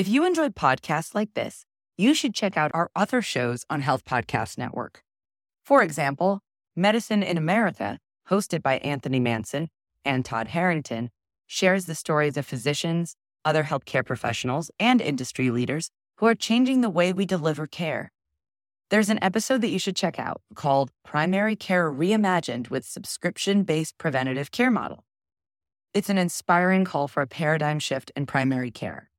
If you enjoyed podcasts like this, you should check out our other shows on Health Podcast Network. For example, Medicine in America, hosted by Anthony Manson and Todd Harrington, shares the stories of physicians, other healthcare professionals, and industry leaders who are changing the way we deliver care. There's an episode that you should check out called Primary Care Reimagined with Subscription Based Preventative Care Model. It's an inspiring call for a paradigm shift in primary care.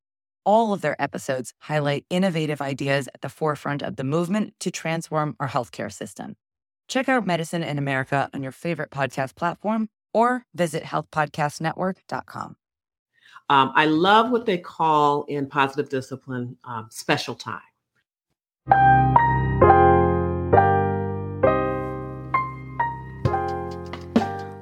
All of their episodes highlight innovative ideas at the forefront of the movement to transform our healthcare system. Check out Medicine in America on your favorite podcast platform or visit healthpodcastnetwork.com. Um, I love what they call in positive discipline um, special time.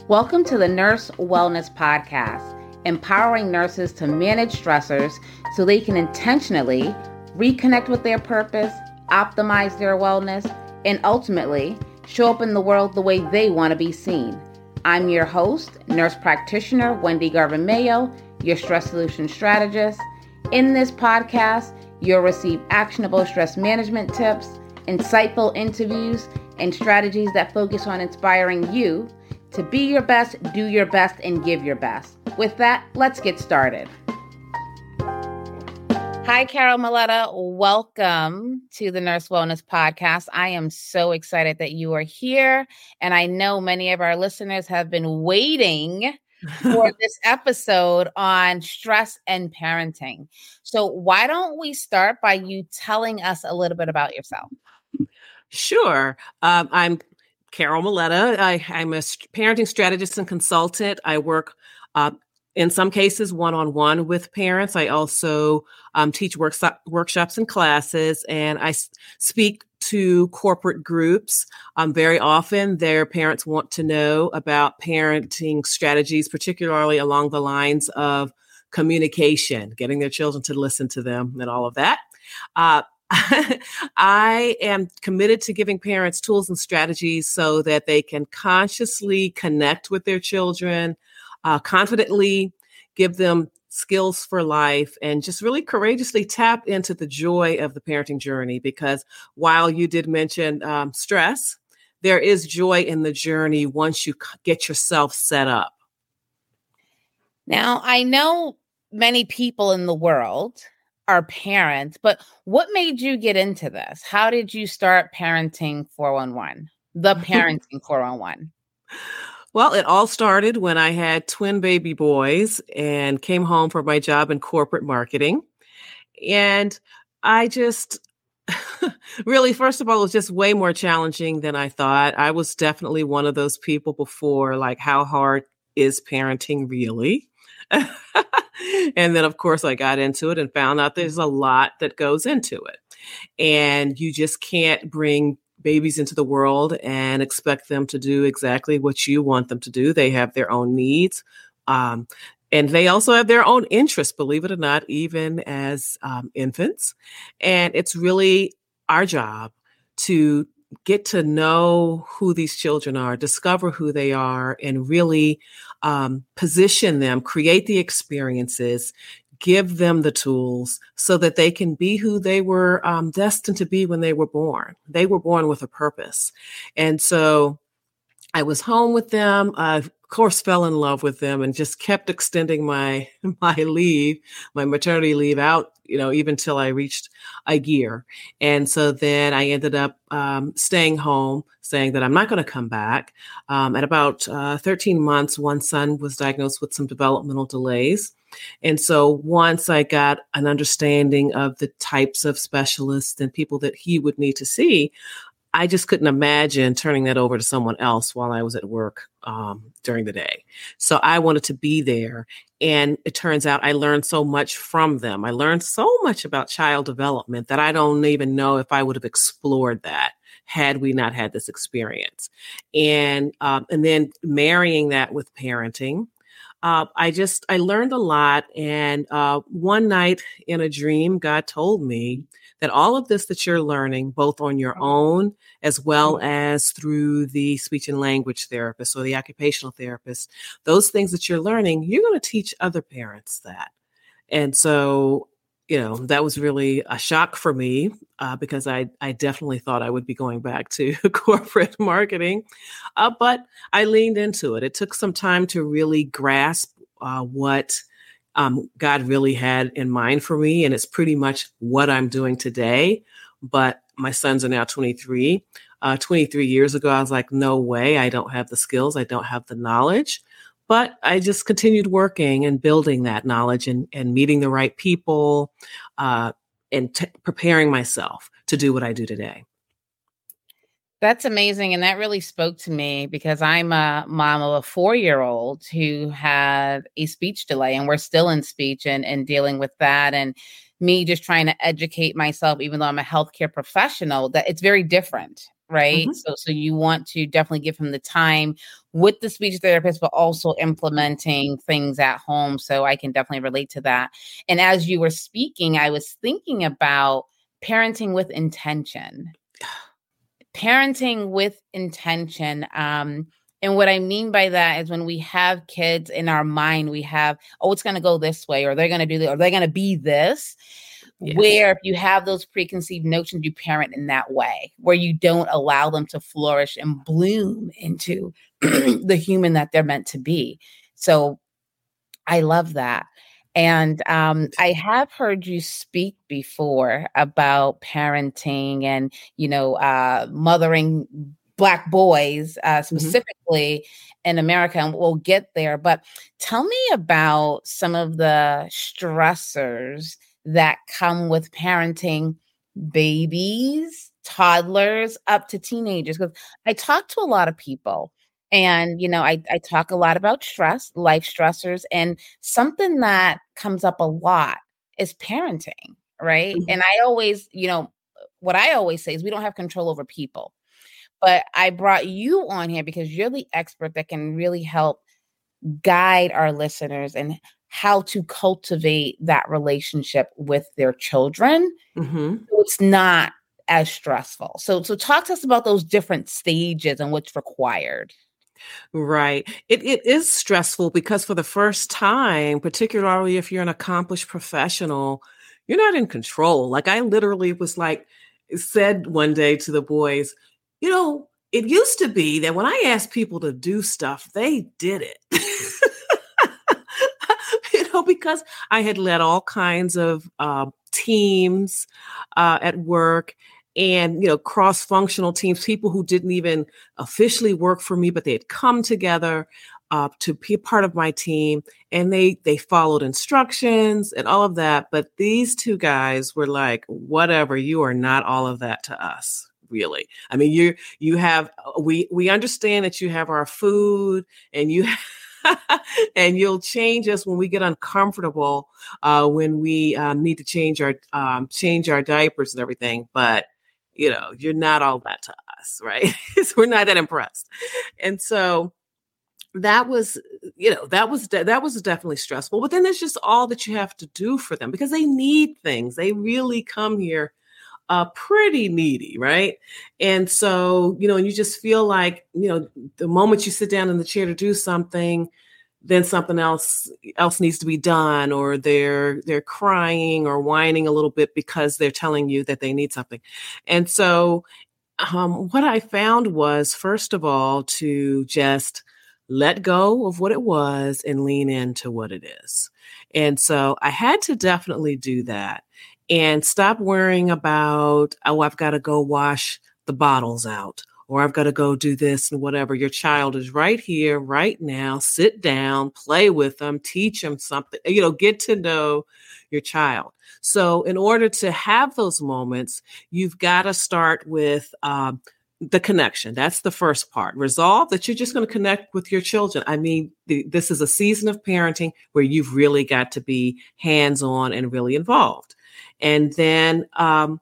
Welcome to the Nurse Wellness Podcast empowering nurses to manage stressors so they can intentionally reconnect with their purpose, optimize their wellness, and ultimately show up in the world the way they want to be seen. I'm your host, nurse practitioner Wendy Garvin Mayo, your stress solution strategist. In this podcast, you'll receive actionable stress management tips, insightful interviews, and strategies that focus on inspiring you to be your best, do your best, and give your best. With that, let's get started. Hi, Carol Muleta. Welcome to the Nurse Wellness Podcast. I am so excited that you are here. And I know many of our listeners have been waiting for this episode on stress and parenting. So, why don't we start by you telling us a little bit about yourself? Sure. Um, I'm Carol Muleta. I, am a parenting strategist and consultant. I work uh, in some cases one on one with parents. I also um, teach workshop, workshops and classes, and I s- speak to corporate groups. Um, very often, their parents want to know about parenting strategies, particularly along the lines of communication, getting their children to listen to them, and all of that. Uh, I am committed to giving parents tools and strategies so that they can consciously connect with their children, uh, confidently give them skills for life, and just really courageously tap into the joy of the parenting journey. Because while you did mention um, stress, there is joy in the journey once you get yourself set up. Now, I know many people in the world are parents, but what made you get into this? How did you start parenting 411? The parenting 411. Well, it all started when I had twin baby boys and came home from my job in corporate marketing. And I just really, first of all, it was just way more challenging than I thought. I was definitely one of those people before, like, how hard is parenting really? and then, of course, I got into it and found out there's a lot that goes into it. And you just can't bring babies into the world and expect them to do exactly what you want them to do. They have their own needs. Um, and they also have their own interests, believe it or not, even as um, infants. And it's really our job to get to know who these children are, discover who they are, and really um, position them, create the experiences, give them the tools so that they can be who they were um, destined to be when they were born. They were born with a purpose. And so I was home with them. I, of course, fell in love with them and just kept extending my my leave, my maternity leave out, you know, even till I reached a year. And so then I ended up um, staying home, saying that I'm not going to come back. Um, at about uh, 13 months, one son was diagnosed with some developmental delays. And so once I got an understanding of the types of specialists and people that he would need to see, I just couldn't imagine turning that over to someone else while I was at work um, during the day. So I wanted to be there. And it turns out I learned so much from them. I learned so much about child development that I don't even know if I would have explored that had we not had this experience. And um, and then marrying that with parenting, uh, I just I learned a lot. And uh, one night in a dream, God told me that all of this that you're learning, both on your own as well mm-hmm. as through the speech and language therapist or the occupational therapist, those things that you're learning, you're going to teach other parents that. And so you know, that was really a shock for me uh, because I, I definitely thought I would be going back to corporate marketing. Uh, but I leaned into it. It took some time to really grasp uh, what um, God really had in mind for me. And it's pretty much what I'm doing today. But my sons are now 23. Uh, 23 years ago, I was like, no way, I don't have the skills, I don't have the knowledge. But I just continued working and building that knowledge and, and meeting the right people uh, and t- preparing myself to do what I do today. That's amazing. And that really spoke to me because I'm a mom of a four year old who had a speech delay, and we're still in speech and, and dealing with that. And me just trying to educate myself, even though I'm a healthcare professional, that it's very different right mm-hmm. so so you want to definitely give him the time with the speech therapist but also implementing things at home so i can definitely relate to that and as you were speaking i was thinking about parenting with intention parenting with intention um and what I mean by that is when we have kids in our mind, we have, oh, it's going to go this way, or they're going to do this, or they're going to be this. Yes. Where if you have those preconceived notions, you parent in that way, where you don't allow them to flourish and bloom into the human that they're meant to be. So I love that. And um, I have heard you speak before about parenting and, you know, uh, mothering black boys uh, mm-hmm. specifically mm-hmm. in America, and we'll get there. But tell me about some of the stressors that come with parenting babies, toddlers, up to teenagers. Because I talk to a lot of people. And, you know, I, I talk a lot about stress, life stressors, and something that comes up a lot is parenting, right? Mm-hmm. And I always, you know, what I always say is we don't have control over people. But I brought you on here because you're the expert that can really help guide our listeners and how to cultivate that relationship with their children. Mm-hmm. So it's not as stressful. So so talk to us about those different stages and what's required. Right. It it is stressful because for the first time, particularly if you're an accomplished professional, you're not in control. Like I literally was like said one day to the boys, you know, it used to be that when I asked people to do stuff, they did it. because I had led all kinds of uh, teams uh, at work and you know cross-functional teams people who didn't even officially work for me but they had come together uh, to be part of my team and they they followed instructions and all of that but these two guys were like whatever you are not all of that to us really. I mean you you have we we understand that you have our food and you and you'll change us when we get uncomfortable, uh, when we um, need to change our um, change our diapers and everything. But you know, you're not all that to us, right? so we're not that impressed, and so that was you know that was de- that was definitely stressful but then there's just all that you have to do for them because they need things they really come here uh, pretty needy, right? And so, you know, and you just feel like, you know, the moment you sit down in the chair to do something, then something else else needs to be done, or they're they're crying or whining a little bit because they're telling you that they need something. And so, um, what I found was, first of all, to just let go of what it was and lean into what it is. And so I had to definitely do that and stop worrying about, oh, I've got to go wash the bottles out or I've got to go do this and whatever. Your child is right here, right now. Sit down, play with them, teach them something, you know, get to know your child. So, in order to have those moments, you've got to start with, um, the connection. That's the first part. Resolve that you're just going to connect with your children. I mean, this is a season of parenting where you've really got to be hands on and really involved. And then um,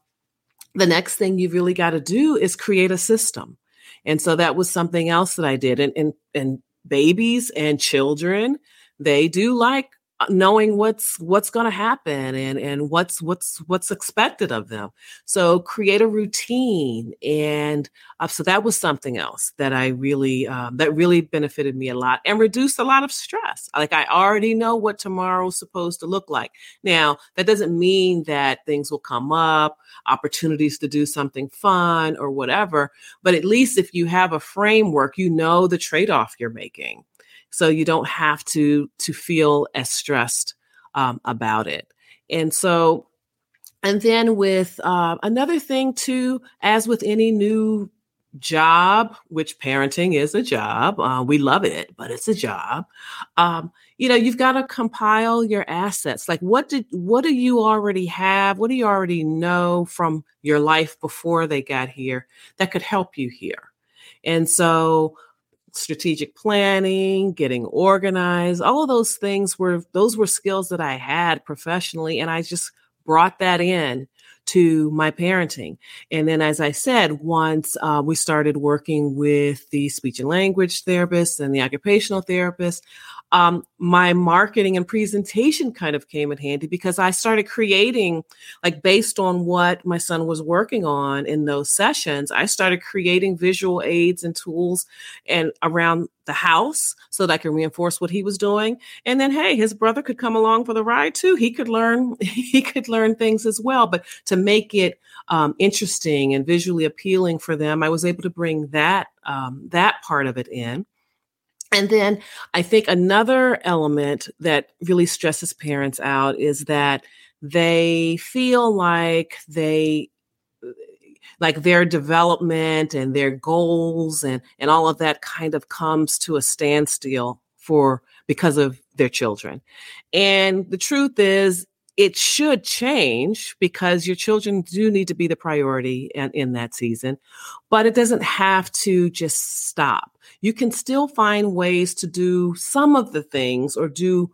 the next thing you've really got to do is create a system. And so that was something else that I did. And, and, and babies and children, they do like knowing what's what's going to happen and and what's what's what's expected of them. So create a routine and uh, so that was something else that i really um, that really benefited me a lot and reduced a lot of stress. Like i already know what tomorrow's supposed to look like. Now that doesn't mean that things will come up opportunities to do something fun or whatever but at least if you have a framework you know the trade-off you're making so you don't have to to feel as stressed um, about it. And so and then with uh, another thing too as with any new job which parenting is a job uh, we love it but it's a job um, you know you've got to compile your assets. Like what did what do you already have? What do you already know from your life before they got here that could help you here? And so strategic planning, getting organized, all of those things were those were skills that I had professionally and I just brought that in to my parenting. And then, as I said, once uh, we started working with the speech and language therapist and the occupational therapist, um, my marketing and presentation kind of came in handy because I started creating, like based on what my son was working on in those sessions, I started creating visual aids and tools and around the house so that I could reinforce what he was doing. And then, hey, his brother could come along for the ride too. He could learn, he could learn things as well. But to make it um, interesting and visually appealing for them, I was able to bring that um, that part of it in. And then I think another element that really stresses parents out is that they feel like they like their development and their goals and and all of that kind of comes to a standstill for because of their children. And the truth is it should change because your children do need to be the priority in, in that season, but it doesn't have to just stop. You can still find ways to do some of the things or do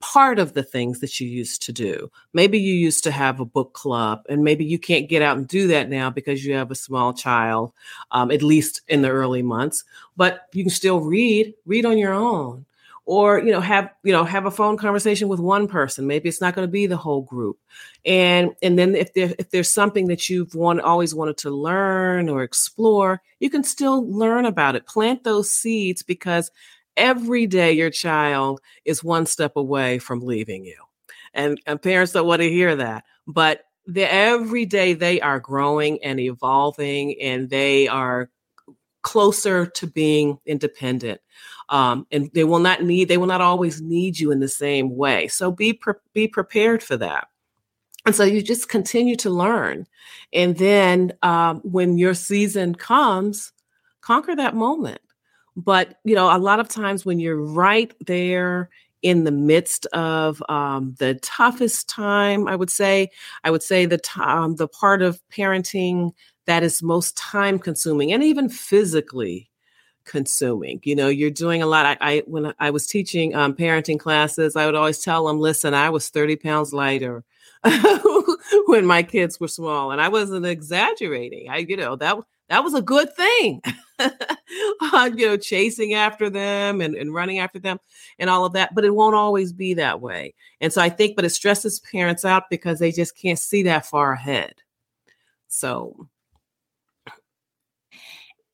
part of the things that you used to do. Maybe you used to have a book club, and maybe you can't get out and do that now because you have a small child, um, at least in the early months. But you can still read, read on your own or you know have you know have a phone conversation with one person maybe it's not going to be the whole group and and then if there if there's something that you've want, always wanted to learn or explore you can still learn about it plant those seeds because every day your child is one step away from leaving you and, and parents don't want to hear that but the, every day they are growing and evolving and they are closer to being independent um, and they will not need they will not always need you in the same way so be pre- be prepared for that. And so you just continue to learn and then um, when your season comes conquer that moment but you know a lot of times when you're right there in the midst of um, the toughest time i would say i would say the t- um, the part of parenting that is most time consuming and even physically consuming. You know, you're doing a lot. I, I when I was teaching um, parenting classes, I would always tell them, "Listen, I was 30 pounds lighter when my kids were small, and I wasn't exaggerating. I, you know, that that was a good thing. you know, chasing after them and, and running after them and all of that. But it won't always be that way. And so I think, but it stresses parents out because they just can't see that far ahead. So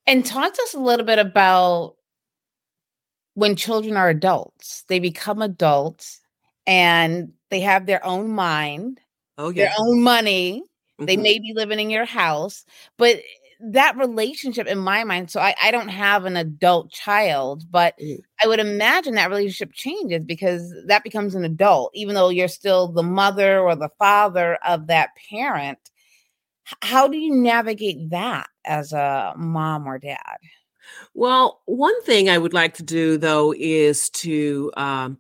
and talk to us a little bit about when children are adults, they become adults and they have their own mind, oh, yeah. their own money. Mm-hmm. They may be living in your house, but that relationship in my mind, so I, I don't have an adult child, but mm. I would imagine that relationship changes because that becomes an adult, even though you're still the mother or the father of that parent how do you navigate that as a mom or dad? Well, one thing I would like to do though is to um,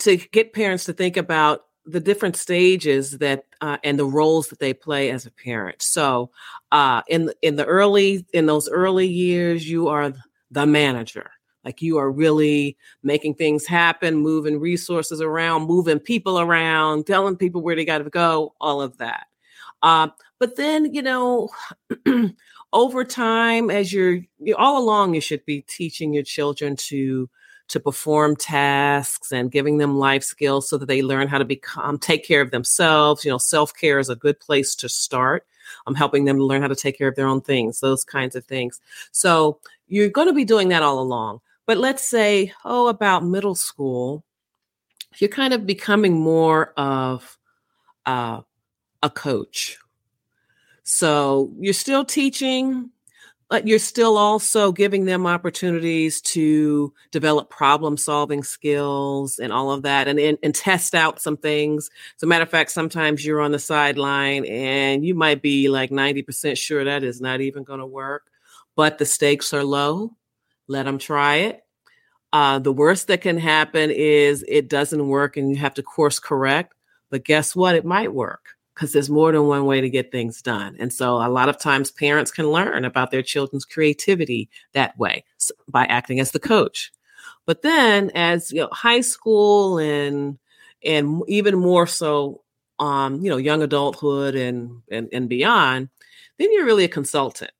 to get parents to think about the different stages that uh, and the roles that they play as a parent. So, uh, in in the early in those early years, you are the manager. Like you are really making things happen, moving resources around, moving people around, telling people where they got to go, all of that. Uh, but then, you know, over time, as you're, you all along, you should be teaching your children to to perform tasks and giving them life skills so that they learn how to become take care of themselves. You know, self care is a good place to start. I'm helping them learn how to take care of their own things, those kinds of things. So you're going to be doing that all along. But let's say, oh, about middle school, you're kind of becoming more of uh, a coach. So you're still teaching, but you're still also giving them opportunities to develop problem solving skills and all of that and, and, and, test out some things. As a matter of fact, sometimes you're on the sideline and you might be like 90% sure that is not even going to work, but the stakes are low. Let them try it. Uh, the worst that can happen is it doesn't work and you have to course correct. But guess what? It might work because there's more than one way to get things done. And so a lot of times parents can learn about their children's creativity that way by acting as the coach. But then as you know, high school and and even more so um, you know, young adulthood and, and and beyond, then you're really a consultant.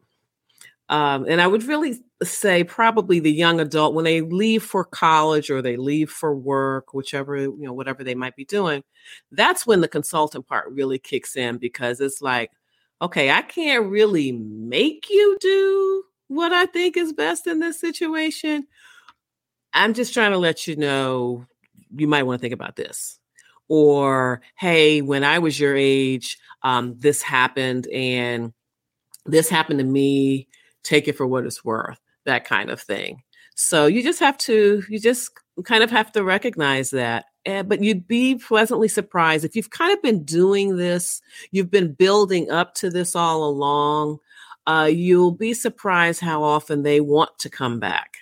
Um, and I would really say probably the young adult when they leave for college or they leave for work, whichever, you know, whatever they might be doing, that's when the consultant part really kicks in because it's like, okay, I can't really make you do what I think is best in this situation. I'm just trying to let you know you might want to think about this. Or, hey, when I was your age, um, this happened and this happened to me take it for what it's worth, that kind of thing. So you just have to, you just kind of have to recognize that. And, but you'd be pleasantly surprised if you've kind of been doing this, you've been building up to this all along. Uh, you'll be surprised how often they want to come back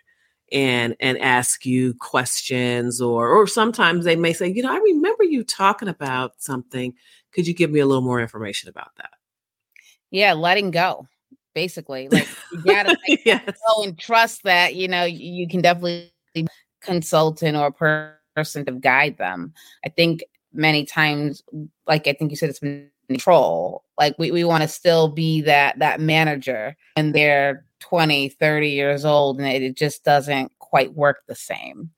and and ask you questions or or sometimes they may say you know i remember you talking about something could you give me a little more information about that yeah letting go basically. Like you gotta like, yes. go and trust that, you know, you can definitely consultant or person to guide them. I think many times, like I think you said it's been control. Like we, we want to still be that that manager and they're 20, 30 years old and it, it just doesn't quite work the same.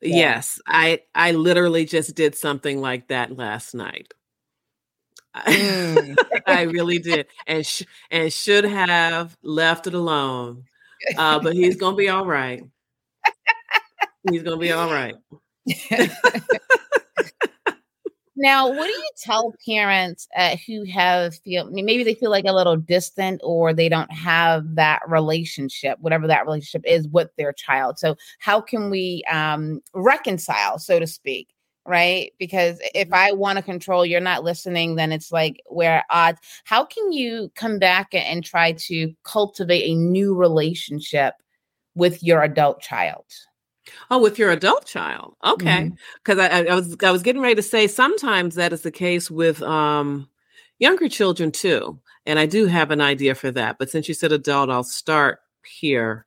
Yeah. Yes, I I literally just did something like that last night. Mm. I really did, and sh- and should have left it alone. Uh, but he's gonna be all right. He's gonna be all right. now, what do you tell parents uh, who have feel maybe they feel like a little distant or they don't have that relationship, whatever that relationship is, with their child? So, how can we um, reconcile, so to speak? Right? Because if mm-hmm. I want to control, you're not listening, then it's like we're odds. How can you come back and try to cultivate a new relationship with your adult child? Oh, with your adult child, okay? Because mm-hmm. I, I, was I was getting ready to say sometimes that is the case with um, younger children too, and I do have an idea for that. But since you said adult, I'll start here.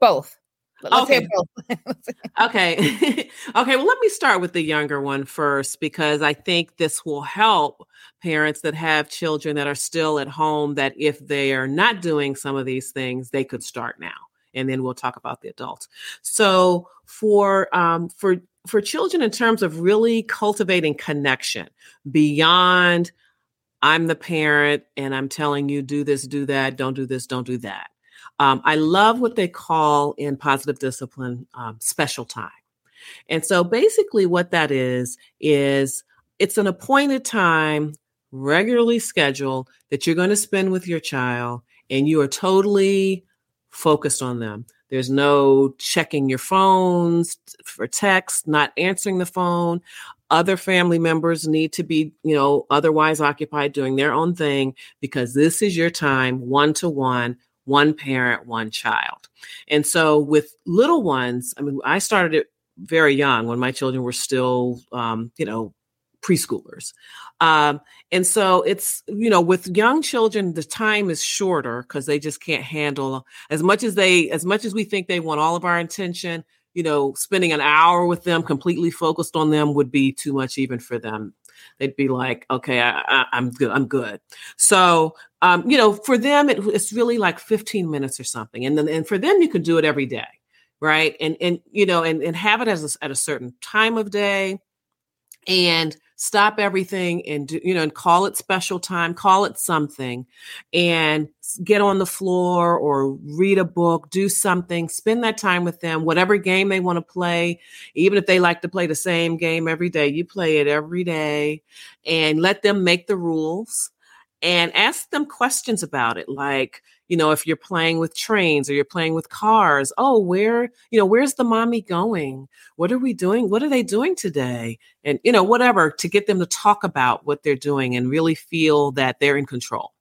Both okay. okay. okay. Well, let me start with the younger one first because I think this will help parents that have children that are still at home that if they are not doing some of these things, they could start now. And then we'll talk about the adults. So for um, for for children in terms of really cultivating connection beyond I'm the parent and I'm telling you do this, do that, don't do this, don't do that um, I love what they call in positive discipline um, special time. And so basically, what that is, is it's an appointed time, regularly scheduled, that you're going to spend with your child, and you are totally focused on them. There's no checking your phones for text, not answering the phone. Other family members need to be, you know, otherwise occupied doing their own thing because this is your time, one to one, one parent, one child. And so with little ones, I mean, I started it very young when my children were still, um, you know, preschoolers. Um, and so it's, you know, with young children, the time is shorter because they just can't handle as much as they, as much as we think they want all of our attention, you know, spending an hour with them completely focused on them would be too much even for them they'd be like, okay, I, am good. I'm good. So, um, you know, for them, it, it's really like 15 minutes or something. And then, and for them, you can do it every day. right? And and you know, and and have it as a, at a certain time of day, and stop everything and do, you know and call it special time call it something and get on the floor or read a book do something spend that time with them whatever game they want to play. Even if they like to play the same game every day you play it every day and let them make the rules and ask them questions about it like you know if you're playing with trains or you're playing with cars oh where you know where's the mommy going? What are we doing? What are they doing today? And you know whatever to get them to talk about what they're doing and really feel that they're in control.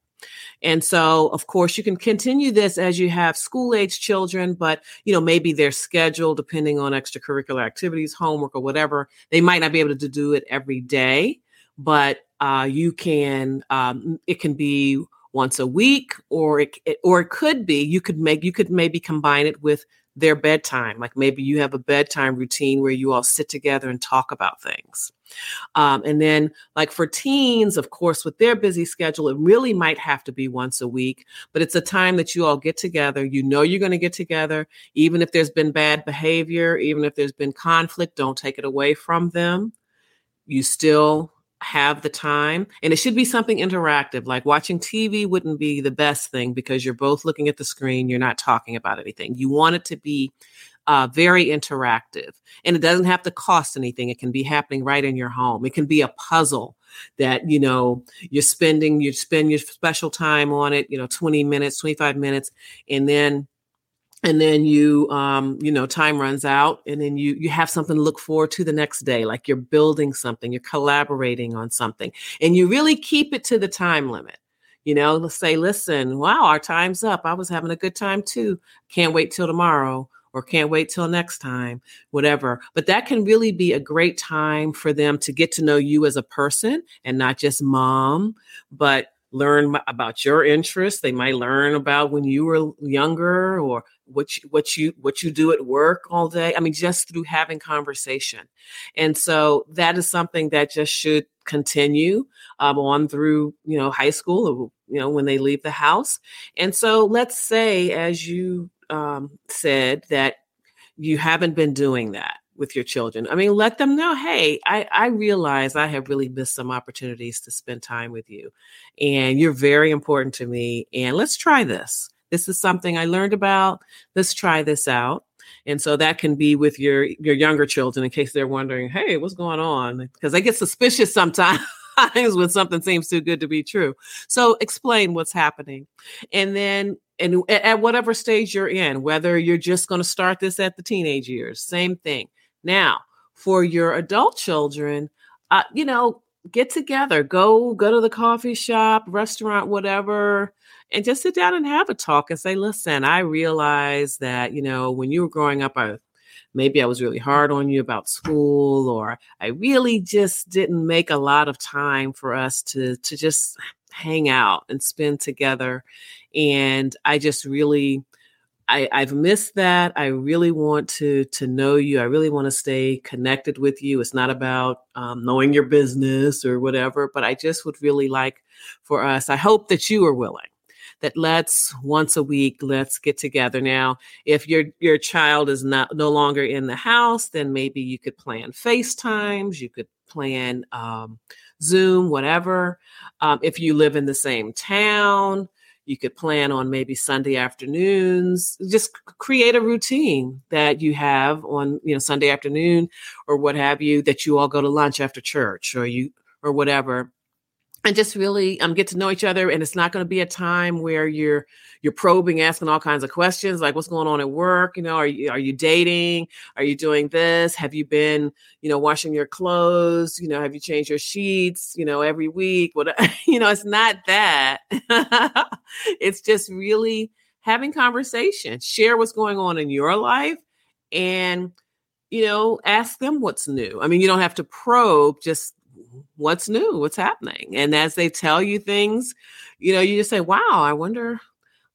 And so of course you can continue this as you have school age children but you know maybe their schedule depending on extracurricular activities homework or whatever they might not be able to do it every day but uh, you can um, it can be once a week or it, or it could be you could make you could maybe combine it with their bedtime like maybe you have a bedtime routine where you all sit together and talk about things. Um, and then like for teens of course with their busy schedule it really might have to be once a week but it's a time that you all get together. You know you're going to get together even if there's been bad behavior even if there's been conflict don't take it away from them. You still have the time and it should be something interactive like watching tv wouldn't be the best thing because you're both looking at the screen you're not talking about anything. You want it to be uh, very interactive and it doesn't have to cost anything. It can be happening right in your home. It can be a puzzle that you know you're spending you spend your special time on it you know 20 minutes 25 minutes and then and then you um, you know time runs out and then you you have something to look forward to the next day like you're building something you're collaborating on something and you really keep it to the time limit. You know let's say listen wow our time's up. I was having a good time too. Can't wait till tomorrow or can't wait till next time whatever. But that can really be a great time for them to get to know you as a person and not just mom but learn about your interests. They might learn about when you were younger or what you, what you what you do at work all day. I mean, just through having conversation, and so that is something that just should continue um, on through you know high school or you know when they leave the house. And so let's say, as you um, said, that you haven't been doing that with your children. I mean, let them know, hey, I, I realize I have really missed some opportunities to spend time with you. And you're very important to me. And let's try this. This is something I learned about. Let's try this out. And so that can be with your your younger children in case they're wondering, hey, what's going on? Because they get suspicious sometimes when something seems too good to be true. So explain what's happening. And then and at whatever stage you're in, whether you're just going to start this at the teenage years, same thing. Now, for your adult children, uh, you know, get together, go go to the coffee shop, restaurant, whatever, and just sit down and have a talk and say, "Listen, I realize that you know when you were growing up, I maybe I was really hard on you about school, or I really just didn't make a lot of time for us to to just hang out and spend together, and I just really." I, I've missed that. I really want to to know you. I really want to stay connected with you. It's not about um, knowing your business or whatever, but I just would really like for us. I hope that you are willing. That let's once a week let's get together. Now, if your your child is not no longer in the house, then maybe you could plan FaceTimes. You could plan um, Zoom, whatever. Um, if you live in the same town, you could plan on maybe Sunday afternoons. Just create a routine that you have on, you know, Sunday afternoon or what have you, that you all go to lunch after church or you or whatever and just really um, get to know each other and it's not going to be a time where you're you're probing asking all kinds of questions like what's going on at work? You know are you are you dating? Are you doing this? Have you been you know washing your clothes? You know have you changed your sheets you know every week? What you know it's not that. It's just really having conversation share what's going on in your life and you know ask them what's new. I mean you don't have to probe just what's new, what's happening. And as they tell you things, you know, you just say, wow, I wonder,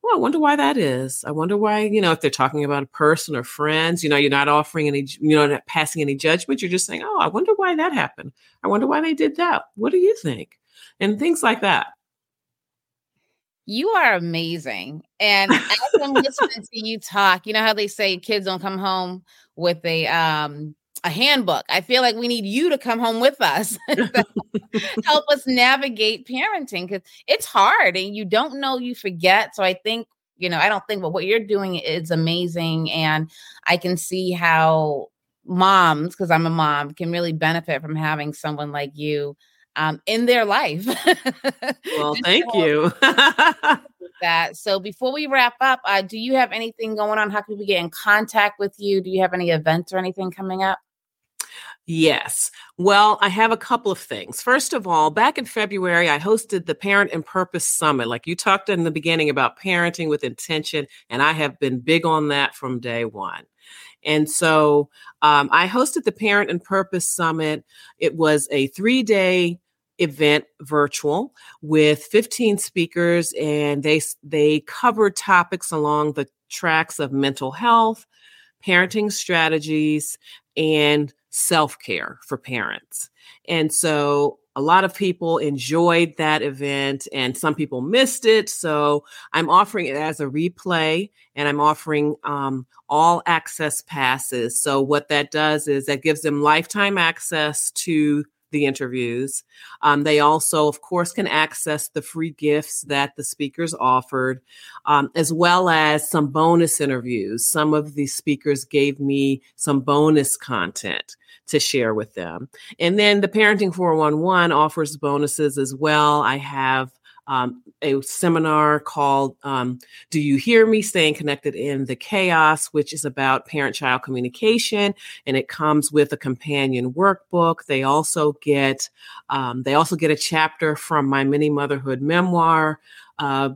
well, I wonder why that is. I wonder why, you know, if they're talking about a person or friends, you know, you're not offering any, you know, not passing any judgment. You're just saying, oh, I wonder why that happened. I wonder why they did that. What do you think? And things like that. You are amazing. And as I'm listening to you talk, you know how they say kids don't come home with a um a handbook. I feel like we need you to come home with us, help us navigate parenting because it's hard and you don't know, you forget. So I think, you know, I don't think, but what you're doing is amazing. And I can see how moms, because I'm a mom, can really benefit from having someone like you um, in their life. well, thank you. that. So before we wrap up, uh, do you have anything going on? How can we get in contact with you? Do you have any events or anything coming up? Yes. Well, I have a couple of things. First of all, back in February, I hosted the Parent and Purpose Summit. Like you talked in the beginning about parenting with intention, and I have been big on that from day one. And so um, I hosted the Parent and Purpose Summit. It was a three day event virtual with 15 speakers and they they covered topics along the tracks of mental health parenting strategies and self care for parents. And so a lot of people enjoyed that event and some people missed it. So I'm offering it as a replay and I'm offering um, all access passes. So what that does is that gives them lifetime access to the interviews. Um, they also, of course, can access the free gifts that the speakers offered, um, as well as some bonus interviews. Some of the speakers gave me some bonus content to share with them. And then the Parenting 411 offers bonuses as well. I have um, a seminar called um, Do You Hear Me? Staying Connected in the Chaos, which is about parent child communication. And it comes with a companion workbook. They also get um, they also get a chapter from my mini motherhood memoir. Uh,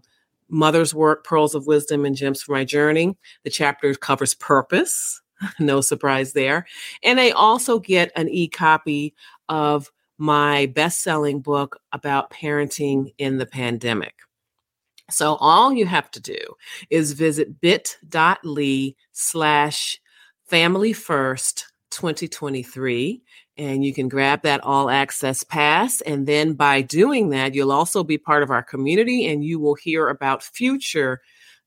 Mother's Work, Pearls of Wisdom, and Gems for My Journey. The chapter covers purpose, no surprise there. And they also get an e copy of my best selling book about parenting in the pandemic. So all you have to do is visit bit.ly slash family first 2023 and you can grab that all access pass. And then by doing that, you'll also be part of our community and you will hear about future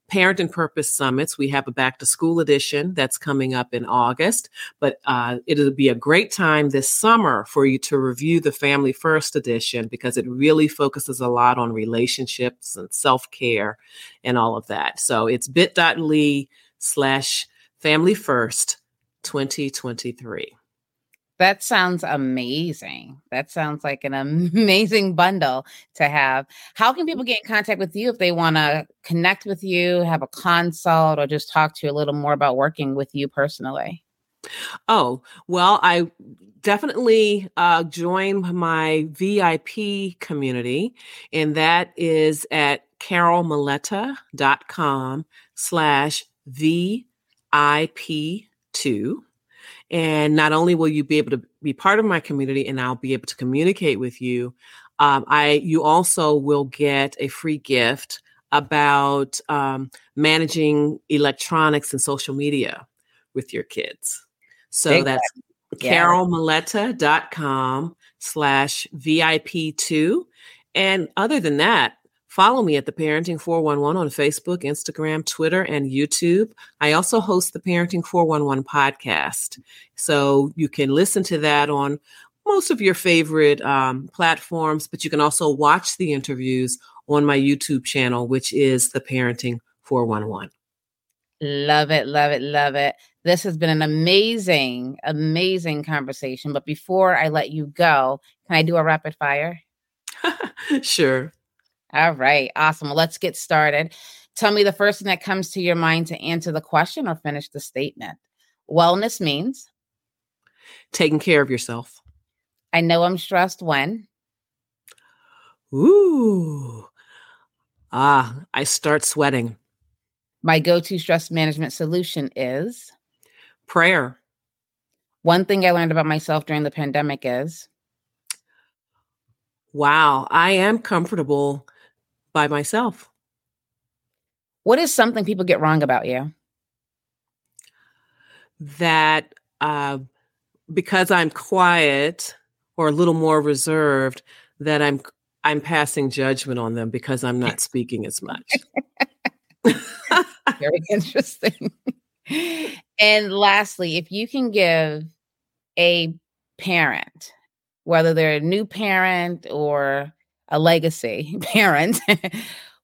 Parent and Purpose Summits. We have a back to school edition that's coming up in August, but uh, it'll be a great time this summer for you to review the Family First edition because it really focuses a lot on relationships and self care and all of that. So it's bit.ly slash family first 2023. That sounds amazing. That sounds like an amazing bundle to have. How can people get in contact with you if they want to connect with you, have a consult, or just talk to you a little more about working with you personally? Oh, well, I definitely uh, join my VIP community, and that is at carolmuleta.com slash VIP2. And not only will you be able to be part of my community and I'll be able to communicate with you, um, I you also will get a free gift about um, managing electronics and social media with your kids. So Thank that's yeah. carolmuleta.com slash VIP2. And other than that, Follow me at the Parenting 411 on Facebook, Instagram, Twitter, and YouTube. I also host the Parenting 411 podcast. So you can listen to that on most of your favorite um, platforms, but you can also watch the interviews on my YouTube channel, which is the Parenting 411. Love it, love it, love it. This has been an amazing, amazing conversation. But before I let you go, can I do a rapid fire? sure. All right. Awesome. Well, let's get started. Tell me the first thing that comes to your mind to answer the question or finish the statement. Wellness means taking care of yourself. I know I'm stressed when. Ooh. Ah, I start sweating. My go to stress management solution is prayer. One thing I learned about myself during the pandemic is wow, I am comfortable by myself. What is something people get wrong about you? That uh, because I'm quiet or a little more reserved, that I'm I'm passing judgment on them because I'm not speaking as much. Very interesting. and lastly, if you can give a parent, whether they're a new parent or a legacy parent,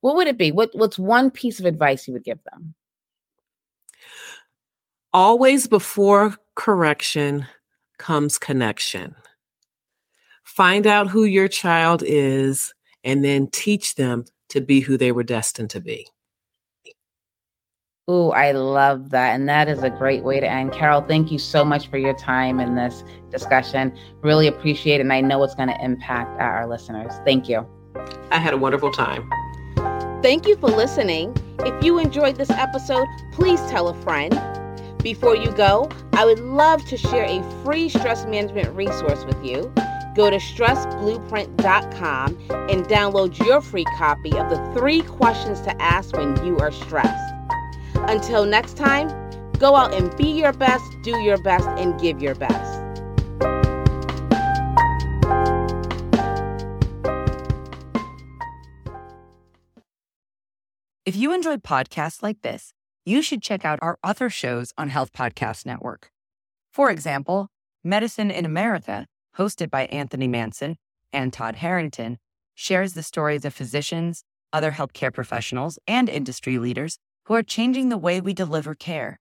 what would it be? What what's one piece of advice you would give them? Always before correction comes connection. Find out who your child is and then teach them to be who they were destined to be. Oh, I love that. And that is a great way to end. Carol, thank you so much for your time in this discussion. Really appreciate it. And I know it's going to impact uh, our listeners. Thank you. I had a wonderful time. Thank you for listening. If you enjoyed this episode, please tell a friend. Before you go, I would love to share a free stress management resource with you. Go to stressblueprint.com and download your free copy of the three questions to ask when you are stressed. Until next time, go out and be your best, do your best, and give your best. If you enjoyed podcasts like this, you should check out our other shows on Health Podcast Network. For example, Medicine in America, hosted by Anthony Manson and Todd Harrington, shares the stories of physicians, other healthcare professionals, and industry leaders who are changing the way we deliver care.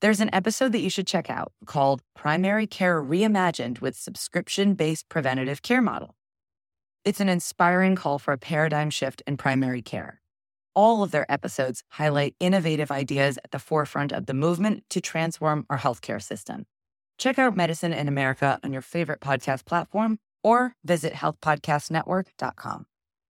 There's an episode that you should check out called Primary Care Reimagined with Subscription Based Preventative Care Model. It's an inspiring call for a paradigm shift in primary care. All of their episodes highlight innovative ideas at the forefront of the movement to transform our healthcare system. Check out Medicine in America on your favorite podcast platform or visit healthpodcastnetwork.com.